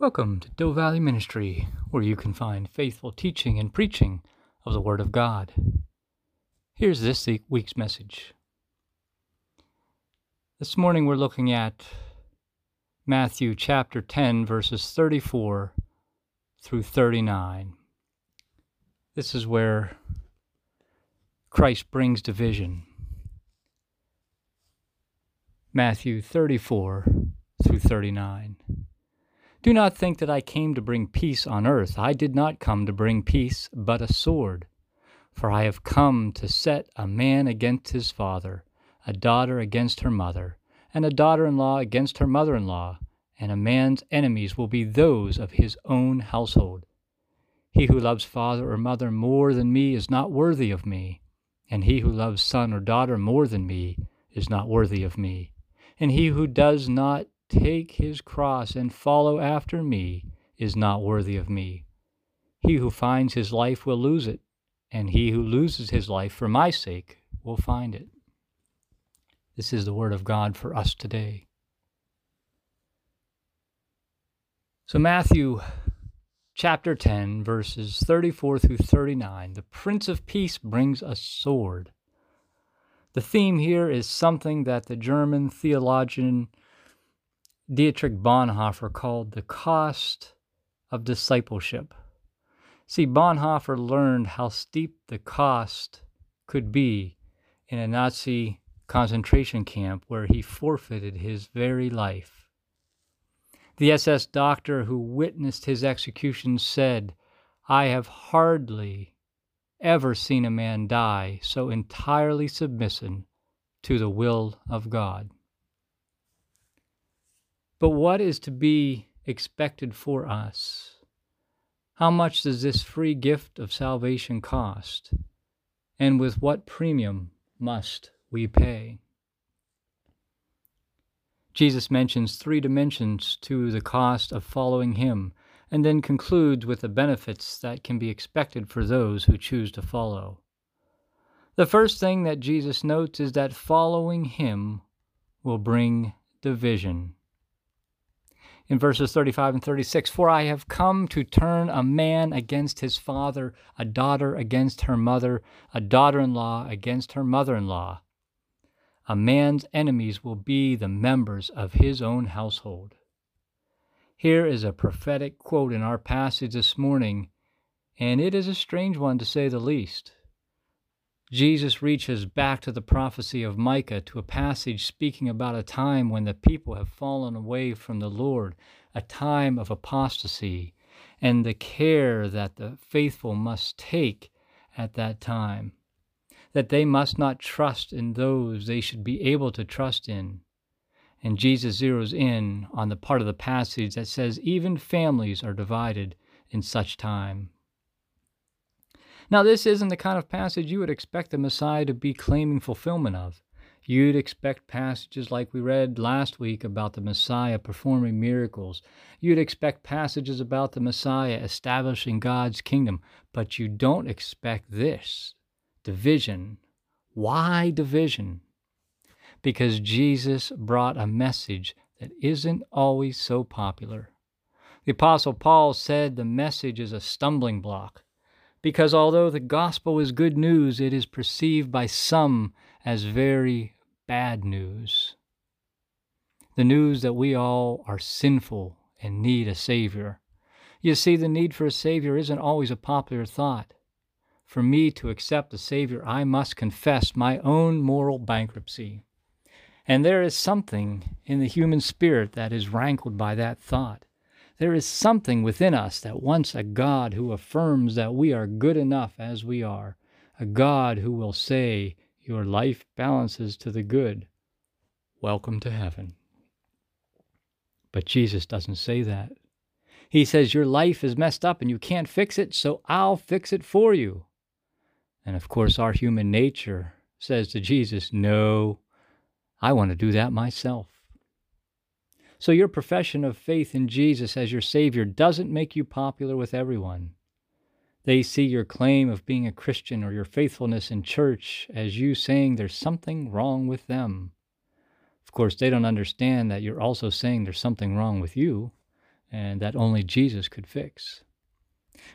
Welcome to Doe Valley Ministry, where you can find faithful teaching and preaching of the Word of God. Here's this week's message. This morning we're looking at Matthew chapter 10, verses 34 through 39. This is where Christ brings division. Matthew 34 through 39. Do not think that I came to bring peace on earth. I did not come to bring peace, but a sword. For I have come to set a man against his father, a daughter against her mother, and a daughter in law against her mother in law, and a man's enemies will be those of his own household. He who loves father or mother more than me is not worthy of me, and he who loves son or daughter more than me is not worthy of me. And he who does not take his cross and follow after me is not worthy of me. He who finds his life will lose it, and he who loses his life for my sake will find it. This is the word of God for us today. So, Matthew chapter 10, verses 34 through 39, the Prince of Peace brings a sword. The theme here is something that the German theologian Dietrich Bonhoeffer called the cost of discipleship. See, Bonhoeffer learned how steep the cost could be in a Nazi concentration camp where he forfeited his very life. The SS doctor who witnessed his execution said, I have hardly ever seen a man die so entirely submissive to the will of God. But what is to be expected for us? How much does this free gift of salvation cost? And with what premium must we pay? Jesus mentions three dimensions to the cost of following Him, and then concludes with the benefits that can be expected for those who choose to follow. The first thing that Jesus notes is that following Him will bring division in verses 35 and 36 For I have come to turn a man against his father, a daughter against her mother, a daughter in law against her mother in law. A man's enemies will be the members of his own household. Here is a prophetic quote in our passage this morning, and it is a strange one to say the least. Jesus reaches back to the prophecy of Micah to a passage speaking about a time when the people have fallen away from the Lord, a time of apostasy, and the care that the faithful must take at that time. That they must not trust in those they should be able to trust in. And Jesus zeroes in on the part of the passage that says even families are divided in such time. Now, this isn't the kind of passage you would expect the Messiah to be claiming fulfillment of. You'd expect passages like we read last week about the Messiah performing miracles. You'd expect passages about the Messiah establishing God's kingdom, but you don't expect this division. Why division? Because Jesus brought a message that isn't always so popular. The Apostle Paul said the message is a stumbling block because although the gospel is good news, it is perceived by some as very bad news. The news that we all are sinful and need a Savior. You see, the need for a Savior isn't always a popular thought. For me to accept a Savior, I must confess my own moral bankruptcy. And there is something in the human spirit that is rankled by that thought. There is something within us that wants a God who affirms that we are good enough as we are, a God who will say, Your life balances to the good. Welcome to heaven. But Jesus doesn't say that. He says, Your life is messed up and you can't fix it, so I'll fix it for you. And of course, our human nature says to Jesus, No, I want to do that myself. So your profession of faith in Jesus as your Savior doesn't make you popular with everyone. They see your claim of being a Christian or your faithfulness in church as you saying there's something wrong with them. Of course, they don't understand that you're also saying there's something wrong with you. and that only Jesus could fix.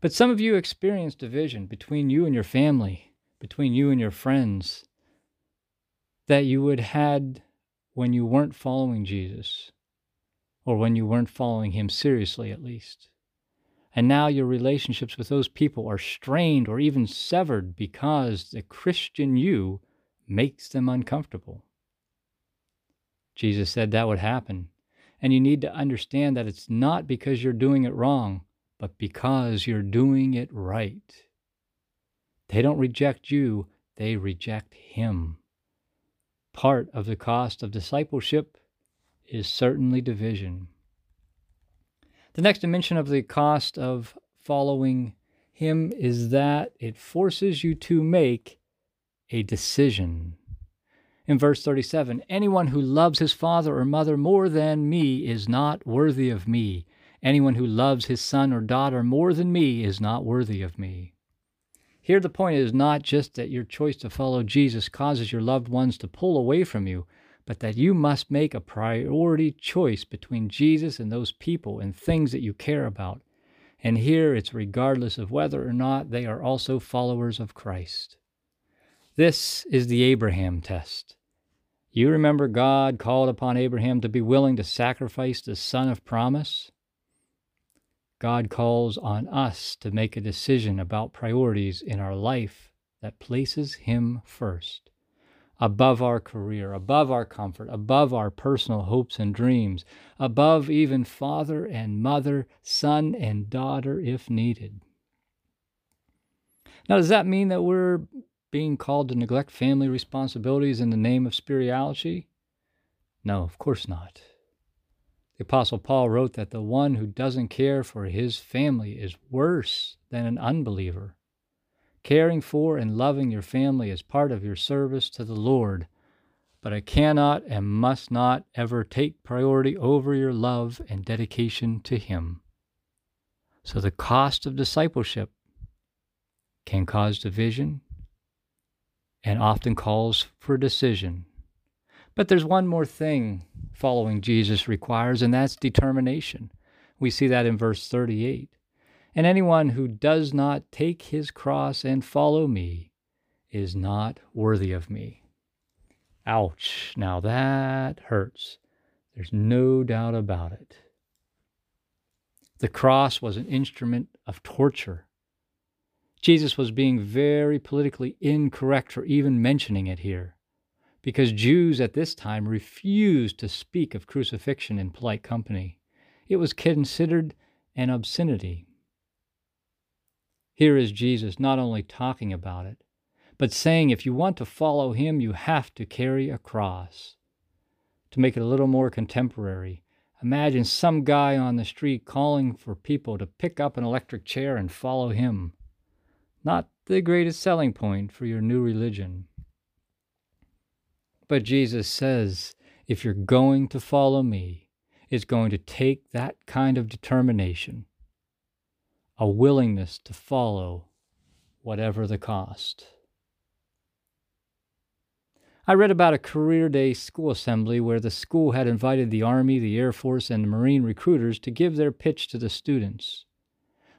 But some of you experience division between you and your family, between you and your friends, that you would had when you weren't following Jesus, or when you weren't following him seriously at least. And now your relationships with those people are strained or even severed because the Christian you makes them uncomfortable. Jesus said that would happen. And you need to understand that it's not because you're doing it wrong, but because you're doing it right. They don't reject you, they reject Him. Part of the cost of discipleship is certainly division. The next dimension of the cost of following Him is that it forces you to make a decision. In verse 37, anyone who loves his father or mother more than me is not worthy of me. Anyone who loves his son or daughter more than me is not worthy of me. Here, the point is not just that your choice to follow Jesus causes your loved ones to pull away from you, but that you must make a priority choice between Jesus and those people and things that you care about. And here it's regardless of whether or not they are also followers of Christ. This is the Abraham test. You remember God called upon Abraham to be willing to sacrifice the son of promise? God calls on us to make a decision about priorities in our life that places Him first, above our career, above our comfort, above our personal hopes and dreams, above even father and mother, son and daughter if needed. Now, does that mean that we're being called to neglect family responsibilities in the name of spirituality? No, of course not. The Apostle Paul wrote that the one who doesn't care for his family is worse than an unbeliever. Caring for and loving your family is part of your service to the Lord, but it cannot and must not ever take priority over your love and dedication to Him. So the cost of discipleship can cause division and often calls for decision. But there's one more thing following Jesus requires, and that's determination. We see that in verse 38. And anyone who does not take his cross and follow me is not worthy of me. Ouch. Now that hurts. There's no doubt about it. The cross was an instrument of torture Jesus was being very politically incorrect for even mentioning it here, because Jews at this time refused to speak of crucifixion in polite company. It was considered an obscenity. Here is Jesus not only talking about it, but saying if you want to follow him, you have to carry a cross. To make it a little more contemporary, imagine some guy on the street calling for people to pick up an electric chair and follow him not the greatest selling point for your new religion. But Jesus says, if you're going to follow me, it's going to take that kind of determination, a willingness to follow whatever the cost. I read about a career day school assembly where the school had invited the Army, the Air Force, and the Marine recruiters to give their pitch to the students.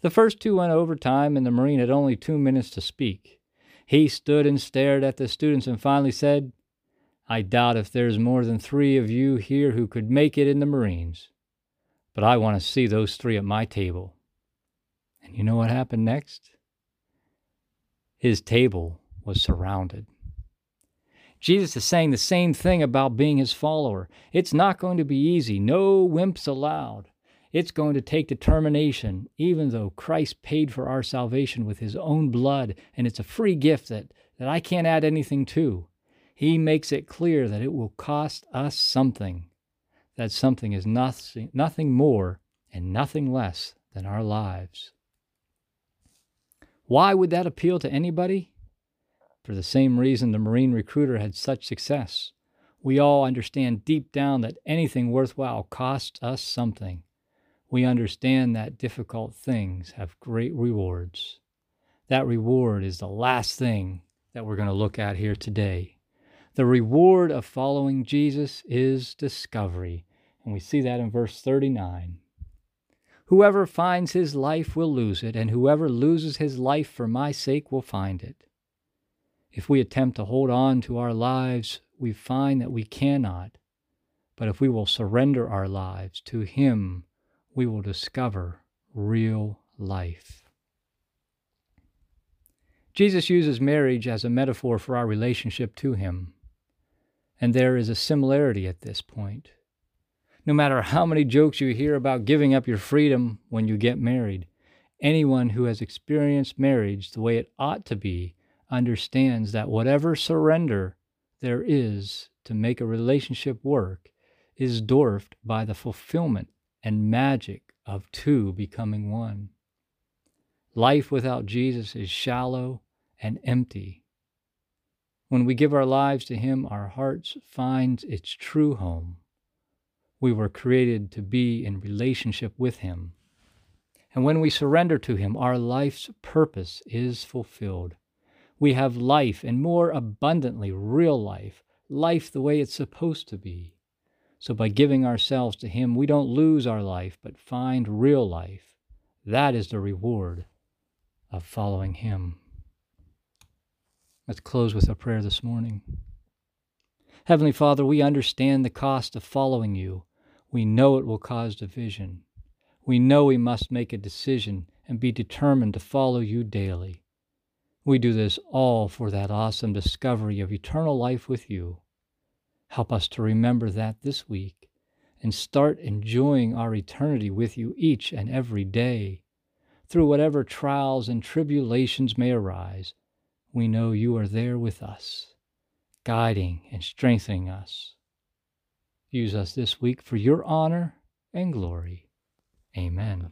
The first two went overtime, and the Marine had only two minutes to speak. He stood and stared at the students and finally said, I doubt if there's more than three of you here who could make it in the Marines, but I want to see those three at my table. And you know what happened next? His table was surrounded. Jesus is saying the same thing about being his follower. It's not going to be easy. No wimps allowed. It's going to take determination, even though Christ paid for our salvation with his own blood, and it's a free gift that, that I can't add anything to. He makes it clear that it will cost us something. That something is nothing, nothing more and nothing less than our lives. Why would that appeal to anybody? For the same reason the Marine recruiter had such success. We all understand deep down that anything worthwhile costs us something we understand that difficult things have great rewards. That reward is the last thing that we're going to look at here today. The reward of following Jesus is discovery. And we see that in verse 39. Whoever finds his life will lose it, and whoever loses his life for my sake will find it. If we attempt to hold on to our lives, we find that we cannot. But if we will surrender our lives to Him, we will discover real life. Jesus uses marriage as a metaphor for our relationship to Him. And there is a similarity at this point. No matter how many jokes you hear about giving up your freedom when you get married, anyone who has experienced marriage the way it ought to be understands that whatever surrender there is to make a relationship work is dwarfed by the fulfillment and magic of two becoming one. Life without Jesus is shallow and empty. When we give our lives to Him, our hearts find its true home we were created to be in relationship with Him. And when we surrender to Him, our life's purpose is fulfilled. We have life and more abundantly real life, life the way it's supposed to be. So by giving ourselves to Him, we don't lose our life, but find real life. That is the reward of following Him. Let's close with a prayer this morning. Heavenly Father, we understand the cost of following you. We know it will cause division. We know we must make a decision and be determined to follow you daily. We do this all for that awesome discovery of eternal life with you. Help us to remember that this week and start enjoying our eternity with you each and every day. Through whatever trials and tribulations may arise, we know you are there with us, guiding and strengthening us. Use us this week for your honor and glory. Amen.